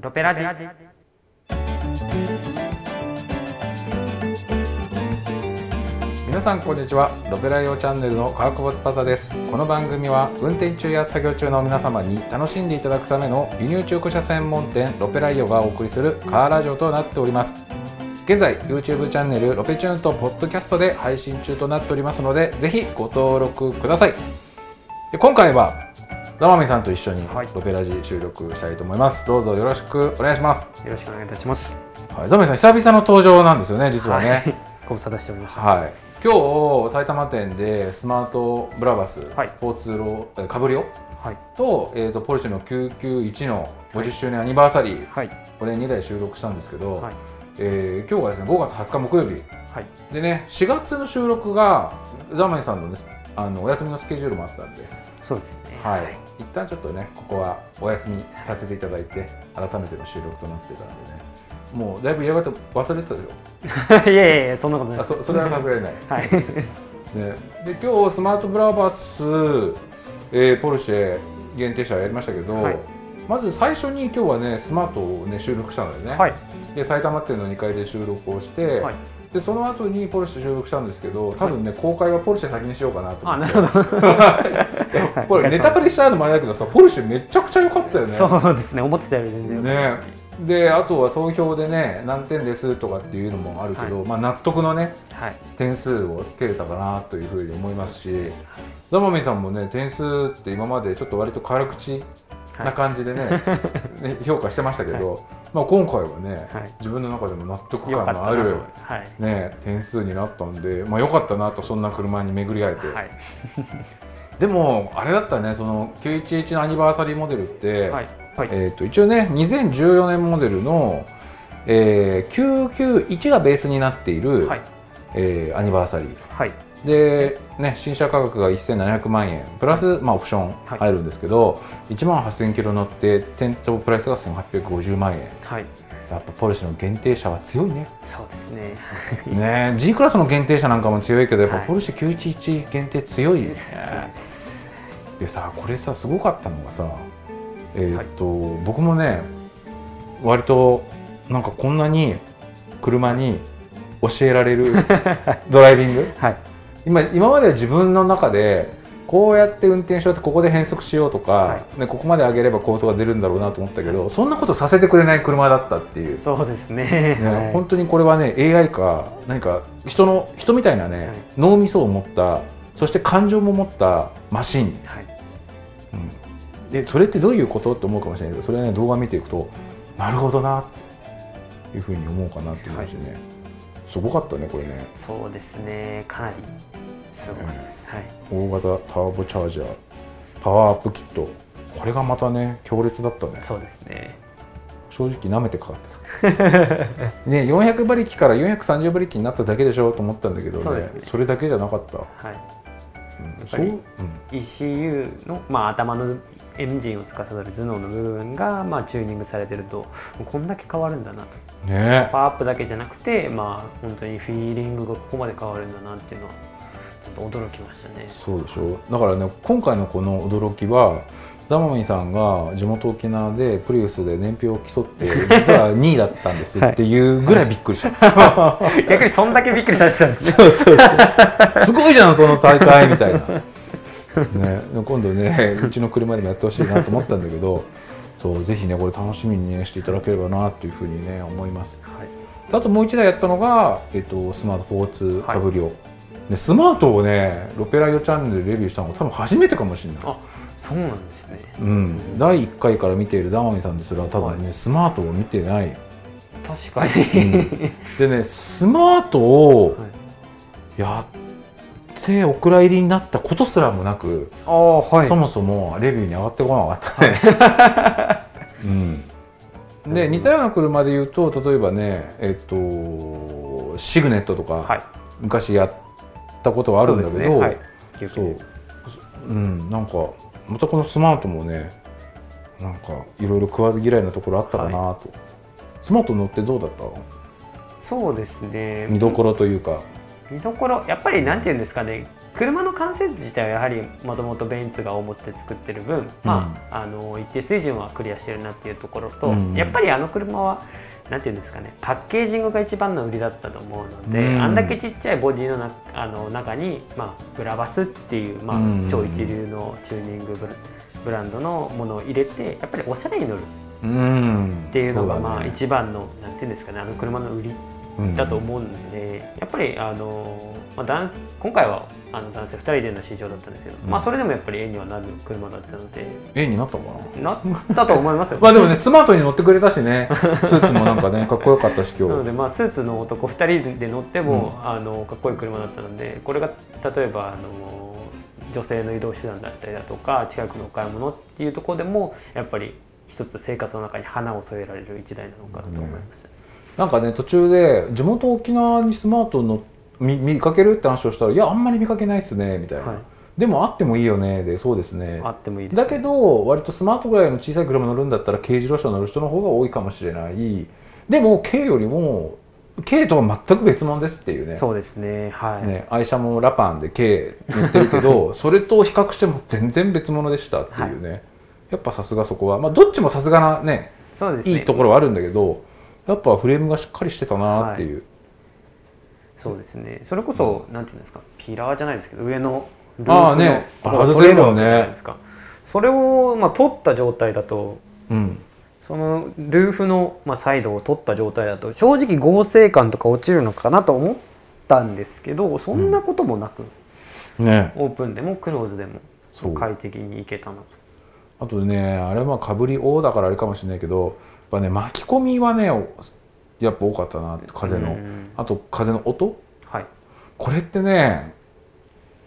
ロペラジ。皆さんこんにちは。ロペライオチャンネルの川久保翼です。この番組は運転中や作業中の皆様に楽しんでいただくための輸入中古車専門店ロペライオがお送りするカーラジオとなっております。現在 YouTube チャンネルロペチューンとポッドキャストで配信中となっておりますのでぜひご登録ください。で今回はザマミさんと一緒にはい。ロペラジ収録したいと思います、どうぞよろしくお願いします、よろしくお願いいたします。はい、ザマミさん久々の登場なんですよね実はね、はいご無沙汰しておりました。はい、今日埼玉店でスマートブラバス、はい。交通ローカブリオはい。と,、えー、とポルシェの991の50周年アニバーサリー、はい。これ2台収録したんですけど、はい。えー今日がですね5月20日木曜日。はい。でね4月の収録がザーマンさんの,、ね、あのお休みのスケジュールもあったんで、そうですね。はい一旦ちょっとねここはお休みさせていただいて改めての収録となってたんでね。もうだいぶ嫌がって忘れてたでしょいやいやいやそんなことない。あそそれはさすがにない。はい。ね、で今日スマートブラバス、えーポルシェ限定車やりましたけど、はい。まず最初に今日はねスマートをね収録したんだよね、はい。で埼玉店の2階で収録をして、はいでその後にポルシェ収録したんですけど多分ね、公開はポルシェ先にしようかなとあ思って。なるほど。でこれネタバレしちゃうのもあれだけどさポルシェめちゃくちゃ良かったよね。そうですね。思ってたより全然ね。であとは総評でね何点ですとかっていうのもあるけど、まあ納得のねはい。点数をつけれたかなというふうに思いますしザマミさんもね点数って今までちょっと割と辛口な感じでね, ね評価してましたけど、まあ、今回はね、はい。自分の中でも納得感のあるね、点数になったんで、まあ、よかったなとそんな車に巡り会えて、はい。でもあれだったねその911のアニバーサリーモデルって、はい。はい。えー、と一応ね2014年モデルの、えー991がベースになっている、はい。えーアニバーサリー。はいで、ね、新車価格が1700万円。プラス、まあ、オプションはい。入るんですけど、1万8000キロ乗って店頭プライスが1850万円。はい。やっぱポルシェの限定車は強いね。そうですね。ね G クラスの限定車なんかも強いけどやっぱはい。ポルシェ911限定強いよね、そうです。でさこれさすごかったのがさえーっと、僕もね割となんかこんなに車に教えられる ドライビング？はい今今までは自分の中でこうやって運転しようってここで変速しようとか、はね、ここまで上げればこうとが出るんだろうなと思ったけどそんなことさせてくれない車だったっていう、そうですね。ねはい。本当にこれはね AI か何か人の人みたいなね、はい。脳みそを持ったそして感情も持ったマシン、はい。うん。でそれってどういうことって思うかもしれないけどそれはね動画見ていくとなるほどなっていうふうに思うかなって思うしね、すごかったねこれね。そうですね。かなりすごかったです。はい。大型ターボチャージャー。パワーアップキット。これがまたね強烈だったね。そうですね。正直舐めてかかってた。ね400馬力から430馬力になっただけでしょと思ったんだけどね。そうですね。それだけじゃなかった、はい。うん、ECU の、まあ、頭のエンジンを司る頭脳の部分が、まあ、チューニングされてるとこんだけ変わるんだなと。うん、ね。パワーアップだけじゃなくて、まあ、本当にフィーリングがここまで変わるんだなっていうのはちょっと驚きましたね。そうでしょ。だからね今回のこの驚きはザマミンさんが地元沖縄でプリウスで燃費を競って実は2位だったんですっていうぐらいびっくりした、逆にそんだけびっくりされてたんですね。そうそうそう。すごいじゃんその大会みたいな、ね、今度ね うちの車でもやってほしいなと思ったんだけどそうぜひねこれ楽しみにねしていただければなというふうにね思います。はい。あともう一台やったのが、えっと、スマートフォーツカブリオ、でスマートをねロペライオチャンネルでレビューしたのが多分初めてかもしれない。あそうなんですね。うん、第1回から見ているザマミさんですら多分ね、スマートを見てない、確かに、うん。でねスマートをやってお蔵入りになったことすらもなく、はい。そもそもレビューに上がってこなかった。ね、うん、で似たような車で言うと例えばねえっとシグネットとか、はい。昔やったことはあるんだけどね。はい。記憶にあります。う。ん、なんかまたこのスマートもねなんかいろいろ食わず嫌いなところあったかなと、スマート乗ってどうだったそうですね。見どころというか、見どころやっぱりなんていうんですかね車の完成度自体はやはりもともとベンツが思って作ってる分、まあ、あの一定水準はクリアしてるなっていうところと、うん。やっぱりあの車はなんていうんですかねパッケージングが一番の売りだったと思うので、うん。あんだけちっちゃいボディのなあの中に、まあ、ブラバスっていう、まあうん。超一流のチューニングブラブランドのものを入れてやっぱりおしゃれに乗るうん。っていうのがまあそ一番のなんていうんですかねあの車の売りうだと思うんで、やっぱりあの、まあ、男今回はあの男性2人での試乗だったんですけど、うん。まあ、それでもやっぱり絵にはなる車だったので絵になったのかな？なったと思いますよ。まあでもねスマートに乗ってくれたしね。スーツもなんかね かっこよかったし今日。なので、まあ、スーツの男2人で乗っても、あのかっこいい車だったのでこれが例えばあの女性の移動手段だったりだとか近くのお買い物っていうところでもやっぱり一つ生活の中に花を添えられる一台なのかなと思いました。なんかね途中で地元沖縄にスマートの見見かけるって話をしたら「いやあんまり見かけないっすね」みたいな、はい。でもあってもいいよね」でそうですね。あってもいいですね。だけど割とスマートぐらいの小さい車乗るんだったら軽自動車乗る人の方が多いかもしれない。でも軽よりも軽とは全く別物ですっていうね。そうですね。はい、ね愛車もラパンで軽乗ってるけど それと比較しても全然別物でしたっていうね、やっぱさすがそこは。まあどっちもさすがなねそうですね。いいところはあるんだけどやっぱフレームがしっかりしてたなっていう、そうですね。それこそ、なんていうんですか？ピラーじゃないですけど上のルーフのああね外せるもんね。それを、まあ、取った状態だとうん。そのルーフの、まあ、サイドを取った状態だと正直合成感とか落ちるのかなと思ったんですけどそんなこともなく、ね。オープンでもクローズでも快適にいけたなとあとねあれはかぶり大だからあれかもしれないけどぱね巻き込みはねやっぱ多かったな風の。うん。あと風の音？はい。これってね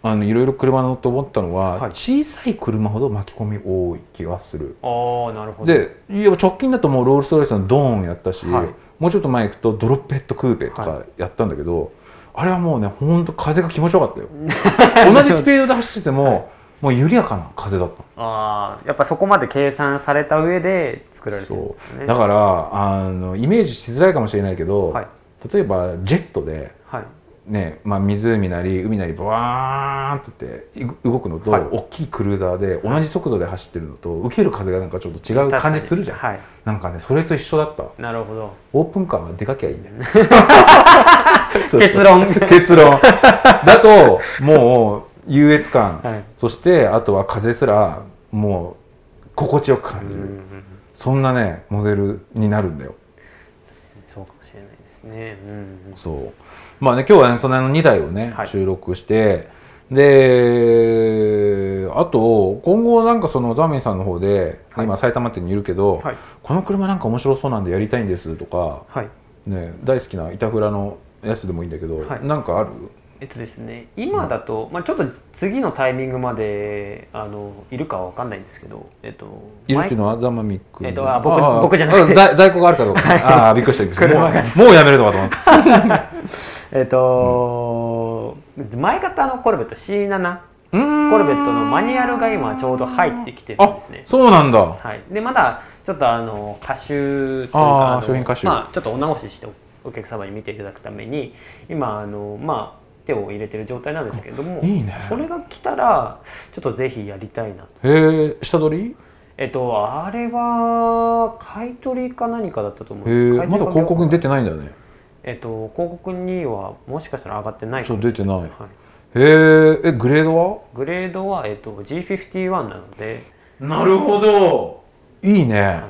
あのいろいろ車乗って思ったのは、はい。小さい車ほど巻き込み多い気がする。ああなるほど。でいや直近だともうロールスロイスのドーンやったし、はい。もうちょっと前行くとドロップヘッドクーペとはかやったんだけど、あれはもうねほんと風が気持ちよかったよ。同じスピードで走ってても、はいもう緩やかな風だったああやっぱそこまで計算された上で作られてるんですよねだからあのイメージしづらいかもしれないけど、はい。例えばジェットで、はい。ねまあ、湖なり海なりバーンって言ってい動くのと、はい。大きいクルーザーで同じ速度で走ってるのと受ける風がなんかちょっと違う感じするじゃん、はい。なんかねそれと一緒だった。なるほど。オープンカーは出かけゃいいんだよ。結論。結論。だともう優越感、はい。そしてあとは風すらもう心地よく感じる、うんうんそんなねモデルになるんだよ。そうかもしれないですね。うんうんそう。まあね今日はねその辺の2台をね、はい。収録してであと今後なんかそのザーメンさんの方で、はい。今埼玉店にいるけど、はい。この車なんか面白そうなんでやりたいんですとか、はい。ね、大好きな板フラのやつでもいいんだけど、はい。なんかある？えっとですね今だと、まあ、ちょっと次のタイミングまであのいるかは分かんないんですけど、えっと、いるっていうのはザマミックえっとあ僕僕じゃなくて。あ在在庫があるかどうか、ああびっくりしたびっくりした。もうもうやめるのかと思った。えっと、前型のコルベット C7 うーん。コルベットのマニュアルが今ちょうど入ってきてるんあですね。そうなんだ。はい、でまだちょっとあの歌集というかあ商品歌集。まあ、ちょっとお直ししておお客様に見ていただくために今あの、まあ、手を入れてる状態なんですけれどもいいね。それが来たらちょっとぜひやりたいなと。へえ下取り？えっと、あれは買い取りか何かだったと思う。まだ広告に出てないんだね。えっと、広告にはもしかしたら上がってないかそうもしれ出てない。はい、へええグレードは？グレードは、えっと、G51 なので、なるほど。いいね、は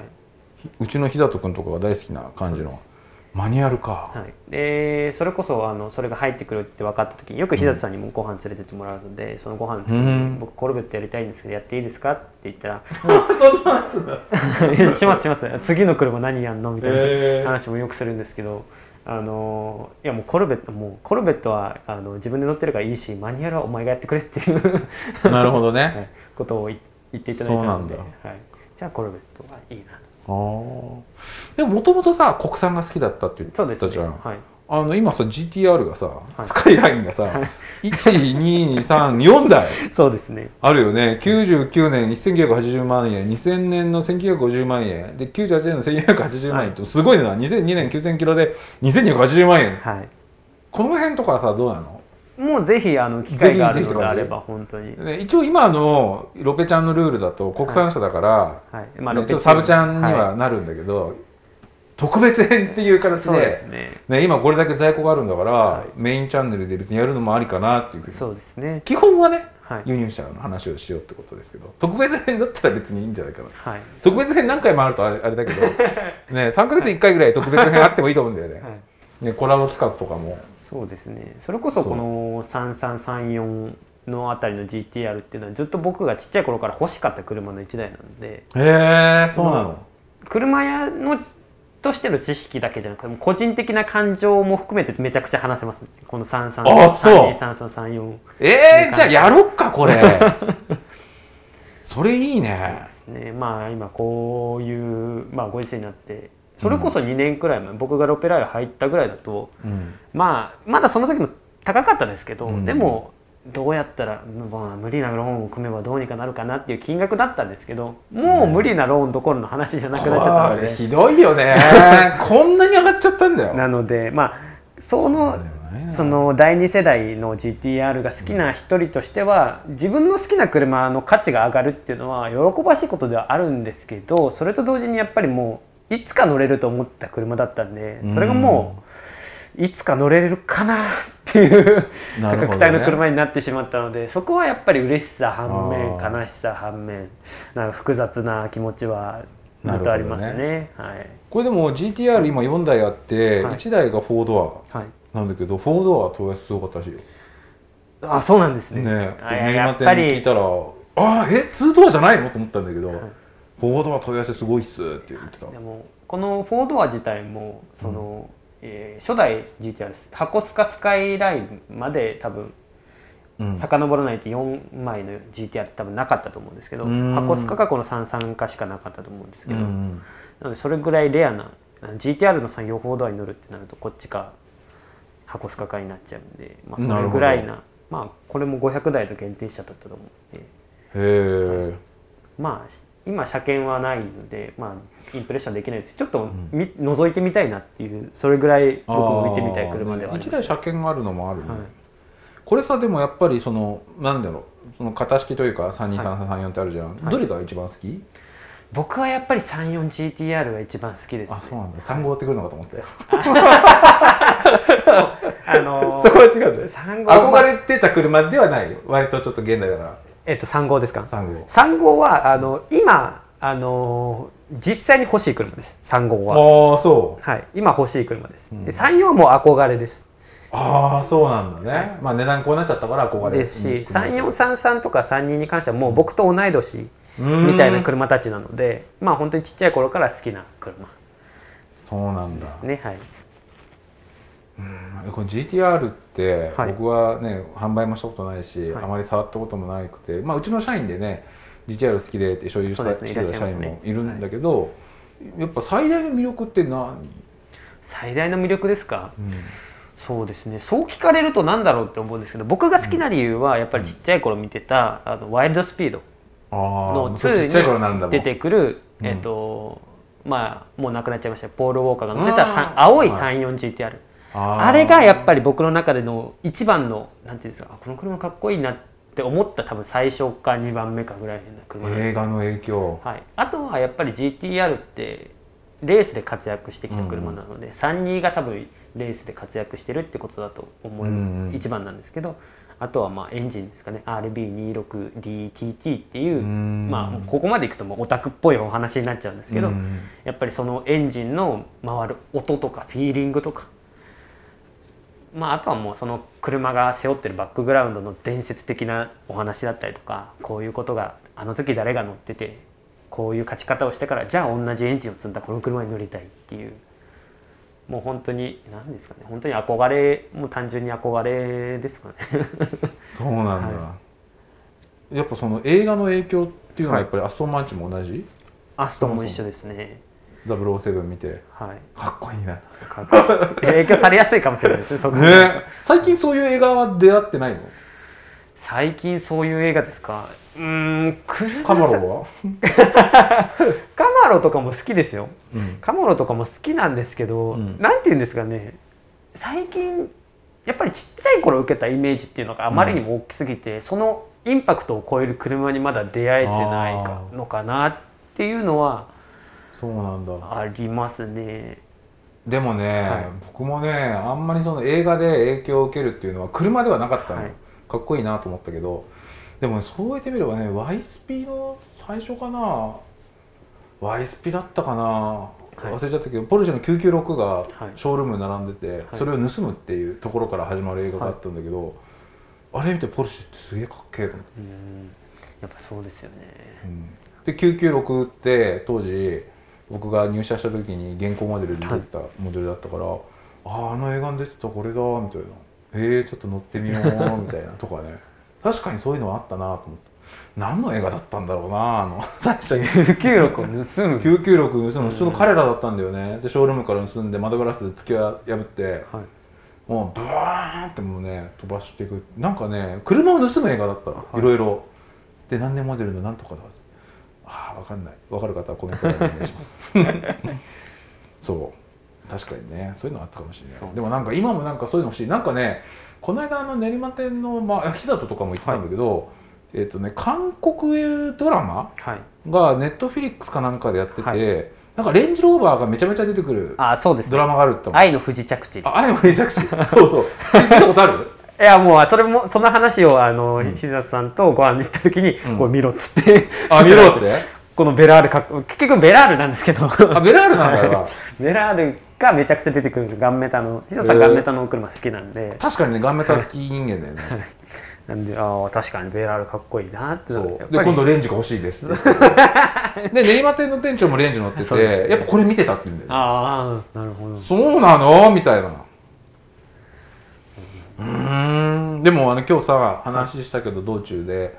うちの日里君とかが大好きな感じの。そうですマニュアルか、はい、でそれこそあのそれが入ってくるって分かった時によく日立さんにもご飯連れてってもらうので、そのご飯の時に、うん。僕コルベットやりたいんですけどやっていいですか?」って言ったらそんな話すんだ「しますします。次の車何やんの?」みたいな話もよくするんですけど。あのいやもうコルベットもうコルベットはあの自分で乗ってるからいいしマニュアルはお前がやってくれっていうなるほどはね、い。ことを言言っていただいたので、はい、じゃあコルベットがいいなああでももともとさ国産が好きだったって言ってたじゃん、は。い、あの今さ GTR がさ、い。スカイラインがさ、123台 そうですね。あるよね。99年1980万円2000年の1950万円で98年の1980万円とすごいな2002年9000キロで2280万円はい。この辺とかさどうなの？もうぜひあの機会があるのであれば本当に、ね一応今のロペちゃんのルールだと国産車だから、サブちゃんにははなるんだけど、特別編っていうい形そうでね。ね、今これだけ在庫があるんだから、はい。メインチャンネルで別にやるのもありかなっていうそうですね。基本はねはい、輸入車の話をしようってことですけど特別編だったら別にいいんじゃないかな。はい。特別編何回もあるとあれ あれだけどね3ヶ月に1回ぐらい特別編あってもいいと思うんだよね,、はい、ねコラボ企画とかもそうですね。それこそこの3334のあたりの GTR っていうのはずっと僕がちっちゃい頃から欲しかった車の1台なのでへえそうなの。車屋のとしての知識だけじゃなくて個人的な感情も含めてめちゃくちゃ話せます、このあそう。333334えー、じ。ゃあやろっかこれ。それいいね。ね。まあ今こういう、まあ、ご時世になってそれこそ2年くらい前、僕がロペライ入ったぐらいだとうん。まあまだその時も高かったですけど、うん。でもどうやったら、まあ、無理なローンを組めばどうにかなるかなっていう金額だったんですけどもう無理なローンどころの話じゃなくなっちゃったので、これひどいよね。こんなに上がっちゃったんだよ。なのでまあそのその第2世代の GTR が好きな一人としては自分の好きな車の価値が上がるっていうのは喜ばしいことではあるんですけどそれと同時にやっぱりもういつか乗れると思った車だったんでそれがもういつか乗れるかなっていう価格帯の車になってしまったのでそこはやっぱり嬉しさ反面悲しさ反面なんか複雑な気持ちはずっとありますなるね。はい。これでも GTR 今4台あって、はい。1台が4ドはい。アなんだけど4ドアは問い合わせすごかったらしいよあそうなんですね。ね。あやっぱり聞いたら「あえ2ドアじゃないの?」と思ったんだけど「4ドア問い合わせすごいっす」って言ってた。でもこのフォードア自体もその、えー初代 GTR です。箱スカスカイラインまで多分うん。遡らないと4枚の GTR って多分なかったと思うんですけどうん。箱スカがこの33かしかなかったと思うんですけど、うんなのでそれぐらいレアな GTR の産業フォードアに乗るってなるとこっちか箱スカかになっちゃうんで、まあ、それぐらいななまあこれも500台の限定車だったと思うんで。へえまあ今車検はないので、まあ、インプレッションできないです。ちょっとみ、覗いてみたいなっていうそれぐらい僕も見てみたい車ではあり1ます、台車検があるのもあるね、はい。これさでもやっぱりそのなんだろう。その型式というか323334ってあるじゃん、い。どれが一番好き、僕はやっぱり 34GTR が一番好きです、ね、あそうなんだ。3号ってくるのかと思ったよ。あのーそこは違うんだよ。3号憧れてた車ではないよ。割とちょっと現代だからえっと3号ですか？3号3号はあの今あのー実際に欲しい車です。3号は、ああそう。はい、今欲しい車です、うん。で34はもう憧れです。ああそうなんだね、まあ値段こうなっちゃったから憧れですしうん3433とか32に関してはもう僕と同い年うん。みたいな車たちなのでまあ本当にちっちゃい頃から好きな車そうなんだ。ですね。はいうん。この GTR ってはい。僕はね販売もしたことないし、はい。あまり触ったこともなくて、まあ、うちの社員でね GTR 好きでって所有したね。してた社員もいるんだけど、やっぱ最大の魅力って何、最大の魅力ですか？うん。そうですね。そう聞かれるとなんだろうって思うんですけど僕が好きな理由はやっぱりちっちゃい頃見てたあのワイルドスピードあのあちっちゃい頃になるんだも2んに出てくる、うん。えっ、とまあもう亡くなっちゃいました。ポール・ウォーカーが乗ってた青いはい。34GTR あれがやっぱり僕の中での一番のなんていうんですかあこの車かっこいいなって思った多分最初か2番目かぐらいな車。映画の影響。はい、あとはやっぱり GTR ってレースで活躍してきた車なので、32が多分レースで活躍してるってことだと思う、うんうん一番なんですけどあとはまあエンジンですかね。RB26DTT っていう、うん。まあここまでいくともうオタクっぽいお話になっちゃうんですけど、うん。やっぱりそのエンジンの回る音とかフィーリングとか。まあ、あとはもうその車が背負ってるバックグラウンドの伝説的なお話だったりとかこういうことがあの時誰が乗っててこういう勝ち方をしてからじゃあ同じエンジンを積んだこの車に乗りたいっていうもう本当に何ですかね本当に憧れもう単純に憧れですかね。そうなんだ、はやっぱその映画の影響っていうのはやっぱりアストンマーチンも同じ、アストンも一緒ですね007見てはい。かっこいいな。かっこいい。影響されやすいかもしれないですね そこね。最近そういう映画は出会ってないの？最近そういう映画ですか？うーん車カマロ カマロとかも好きですよ。は、うん。カマロとかも好きなんですけど、うん。なんて言うんですかね。最近やっぱりちっちゃい頃受けたイメージっていうのがあまりにも大きすぎて、そのインパクトを超える車にまだ出会えてないかのかなっていうのはそうなんだ。ありますね。でもね、はい。僕もねあんまりその映画で影響を受けるっていうのは車ではなかったの、はい。かっこいいなと思ったけど。でもそう言ってみればね Y スピの最初かな。Y スピだったかな、い。忘れちゃったけどポルシェの996がはい。ショールームに並んでて、はい。それを盗むっていうところから始まる映画があったんだけど、あれ見てポルシェってすげえかっけえと思って。うん。やっぱそうですよね。で996って当時僕が入社した時に現行モデルで出てたモデルだったから、あああの映画に出てたこれだみたいな。えー、ちょっと乗ってみようみたいなとかね。確かにそういうのはあったなと思って。何の映画だったんだろうなあの。最初に。996を盗む。996盗む普通の彼らだったんだよね。でショールームから盗んで窓ガラス突き破ってはい。もうブワーンってもうね飛ばしていくなんかね車を盗む映画だった、い。いろいろ。で何年モデルのなんとかだああ分かんない。分かる方はコメント欄にお願いします。そう。確かにね。そういうのあったかもしれない。でもなんか今もなんかそういうの欲しい。なんかねこの間あの練馬店の、まあ、久里とかも言ってたんだけど、えっ、とね韓国ドラマはい。がネットフィリックスかなんかでやってて、はい。なんかレンジローバーがめちゃめちゃ出てくるあ、そうです、ドラマがあるって愛の不時着地です。あ、あれもめちゃくちゃ。そうそう。見たことある？いやもうそれもその話をあの、ん。日里さんとご飯に行った時に、うん。これ見ろっつって。あ、見ろって？このベラールか結局ベラールなんですけど。あ、ベラールなんだ。よ。ベラールがめちゃくちゃ出てくるんですよ。ガンメタの日里さんガンメタの車好きなんで、確かにね、ガンメタ好き人間だよね。なんでああ確かにベラールかっこいいなってで、今度レンジが欲しいです。で、練馬店の店長もレンジ乗ってて、やっぱこれ見てたって言うんだよね。ああなるほど。そうなの？みたいな。うーん。でも、あの、今日さ、話したけど、道中で、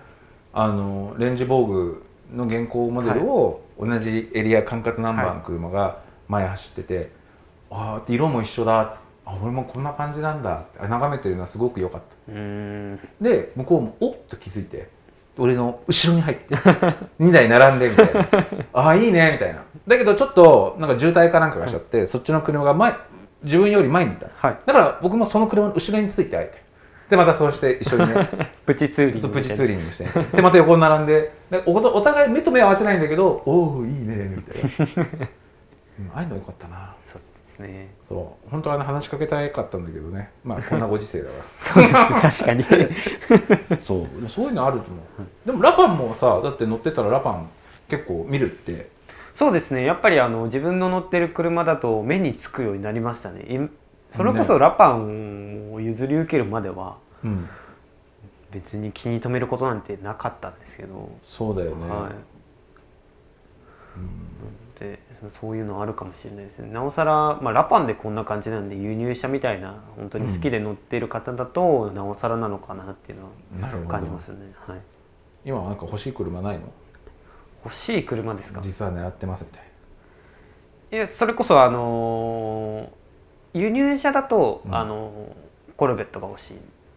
あの、レンジボーグの現行モデルを、同じエリア管轄ナンバーの車が前走ってて、ああ、色も一緒だって。あ、俺もこんな感じなんだって。眺めてるのはすごく良かった。で向こうもおっと気づいて俺の後ろに入って 2台並んでみたいな ああいいねみたいなだけどちょっとなんか渋滞かなんかがしちゃって、そっちの車が前自分より前にいた。はい。だから僕もその車の後ろについてあえて。でまたそうして一緒にね。プチツーリンそうプチツーリングして、でまた横に並んで。でおお互い目と目合わせないんだけどおおいいねみたいな、うん、ああいうのよかったな。そうですね。そう。本当はね話しかけたかったんだけどね。まあこんなご時世だから。そうですね確かに。そう。そういうのあると思う、でもラパンもさだって乗ってたらラパン結構見るってそうですね。やっぱりあの自分の乗ってる車だと目につくようになりましたね。いそれこそラパンを譲り受けるまではうん。別に気に留めることなんてなかったんですけど、そうだよね、はい。でそそういうのあるかもしれないですね。なおさら、まあ、ラパンでこんな感じなんで輸入車みたいな本当に好きで乗っている方だと、なおさらなのかなっていうのは感じますよね、はい、今はなんか欲しい車ないの？欲しい車ですか？実は狙ってますみたいいやそれこそあのー輸入車だと、うん。あのーコルベットが欲しい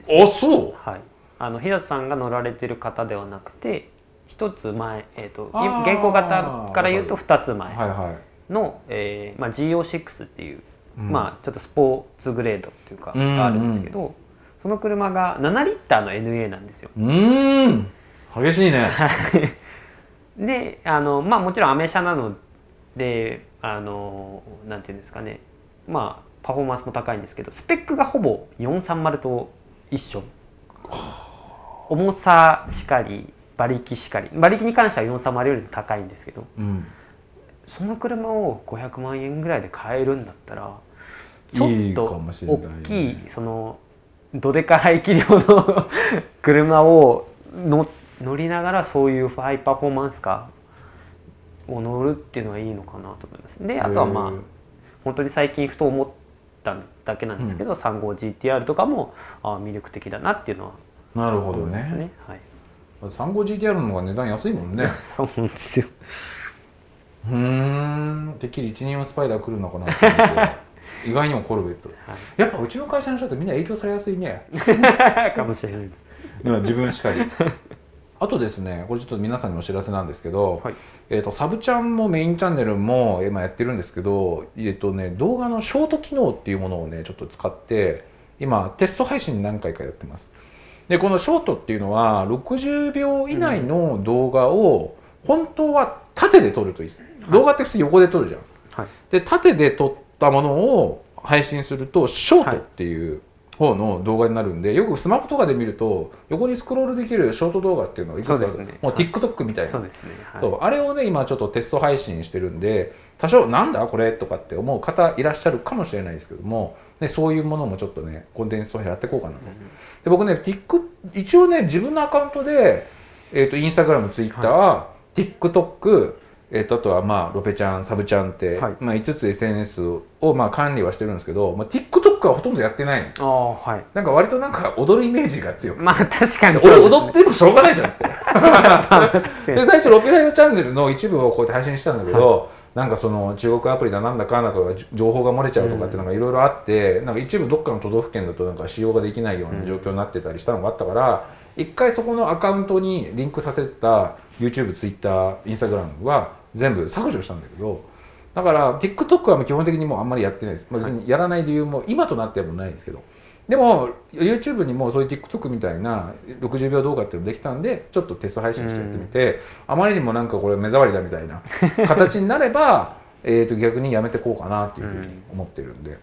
です、あそう？はい、あの平田さんが乗られてる方ではなくて一つ前、えー、とあー。現行型から言うと2つ前はいはい。の、えーまあ、GO6 っていう、うん。まあ、ちょっとスポーツグレードっていうかうんうんがあるんですけど、その車が7リッターの NA なんですよ。うーん。激しいねであのまあもちろんアメ車なのであのなんていうんですかね。まあパフォーマンスも高いんですけどスペックがほぼ430と一緒。重さしかり馬力しかり。馬力に関しては430よりも高いんですけどうん。その車を500万円ぐらいで買えるんだったらちょっと大きいそのどでか排気量の 車をの乗りながらそういうハイパフォーマンスカーを乗るっていうのはいいのかなと思います。であとはまあ本当に最近ふと思っただけなんですけど、35GTR とかもあ魅力的だなっていうのはなるほどね。ね。はい、35GTR の方が値段安いもんね。そうなんですよ。うーん。てっきり一人用スパイダー来るのかなって思って。意外にもコルベット。はい。やっぱうちの会社の人ってみんな影響されやすいね。かもしれない自分しかりあとですねこれちょっと皆さんにお知らせなんですけど、はい。えー、とサブチャンもメインチャンネルも今やってるんですけど、えーとね、動画のショート機能っていうものをねちょっと使って今テスト配信何回かやってます。でこのショートっていうのは60秒以内の動画を本当は縦で撮るといい。です、動画って普通横で撮るじゃん。はい。で縦で撮ったものを配信するとショートっていう方の動画になるんで、よくスマホとかで見ると横にスクロールできるショート動画っていうのがいくつかある。そうですね。もう TikTok みたいな、そうですね。はい。そう。あれをね今ちょっとテスト配信してるんで多少なんだこれとかって思う方いらっしゃるかもしれないですけども、ね、そういうものもちょっとねコンテンツとしてやっていこうかなと、で僕ね Tik 一応ね自分のアカウントで、えー、とインスタグラムツイッター、TikTok えー、とあとはまあロペちゃんサブちゃんって、はい。まあ、5つ SNS をまあ管理はしてるんですけど、まあ、TikTok はほとんどやってないああはい。なんか割となんか踊るイメージが強くて。まあ確かにね。踊ってもしょうがないじゃんって。でに。最初ロペライオチャンネルの一部をこうやって配信したんだけど、なんかその中国アプリだなんだかんだとかじ情報が漏れちゃうとかっていうのがいろいろあって、なんか一部どっかの都道府県だとなんか使用ができないような状況になってたりしたのがあったから、一回そこのアカウントにリンクさせてた YouTube、Twitter、Instagram は全部削除したんだけどだから TikTok は基本的にもうあんまりやってないです、まあ、別にやらない理由も今となってはないですけど。でも YouTube にもそういう TikTok みたいな60秒動画っていうのできたんでちょっとテスト配信してやってみて、あまりにもなんかこれ目障りだみたいな形になれば えーと逆にやめてこうかなっていうふうに思ってるんで、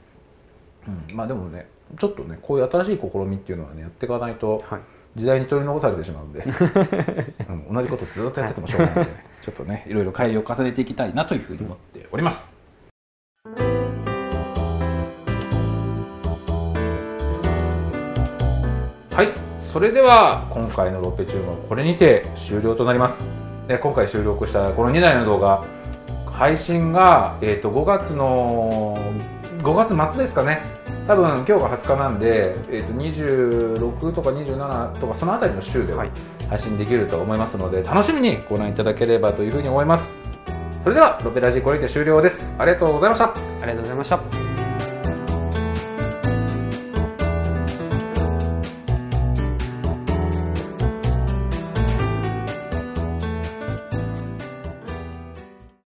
うん。まあでもねちょっとねこういう新しい試みっていうのはねやっていかないとはい。時代に取り残されてしまうんで、うん、同じことずっとやっててもしょうがないんでねちょっとねいろいろ改良を重ねていきたいなというふうに思っております。はい。それでは今回のロッペチューンはこれにて終了となります。で今回収録したこの2台の動画配信が、えー、と5月の5月末ですかね。多分今日が20日なんで、えー、と26とか27とかそのあたりの週でははい。配信できると思いますので楽しみにご覧いただければというふうに思います。それではロペラジこれで終了です。ありがとうございました。ありがとうございました。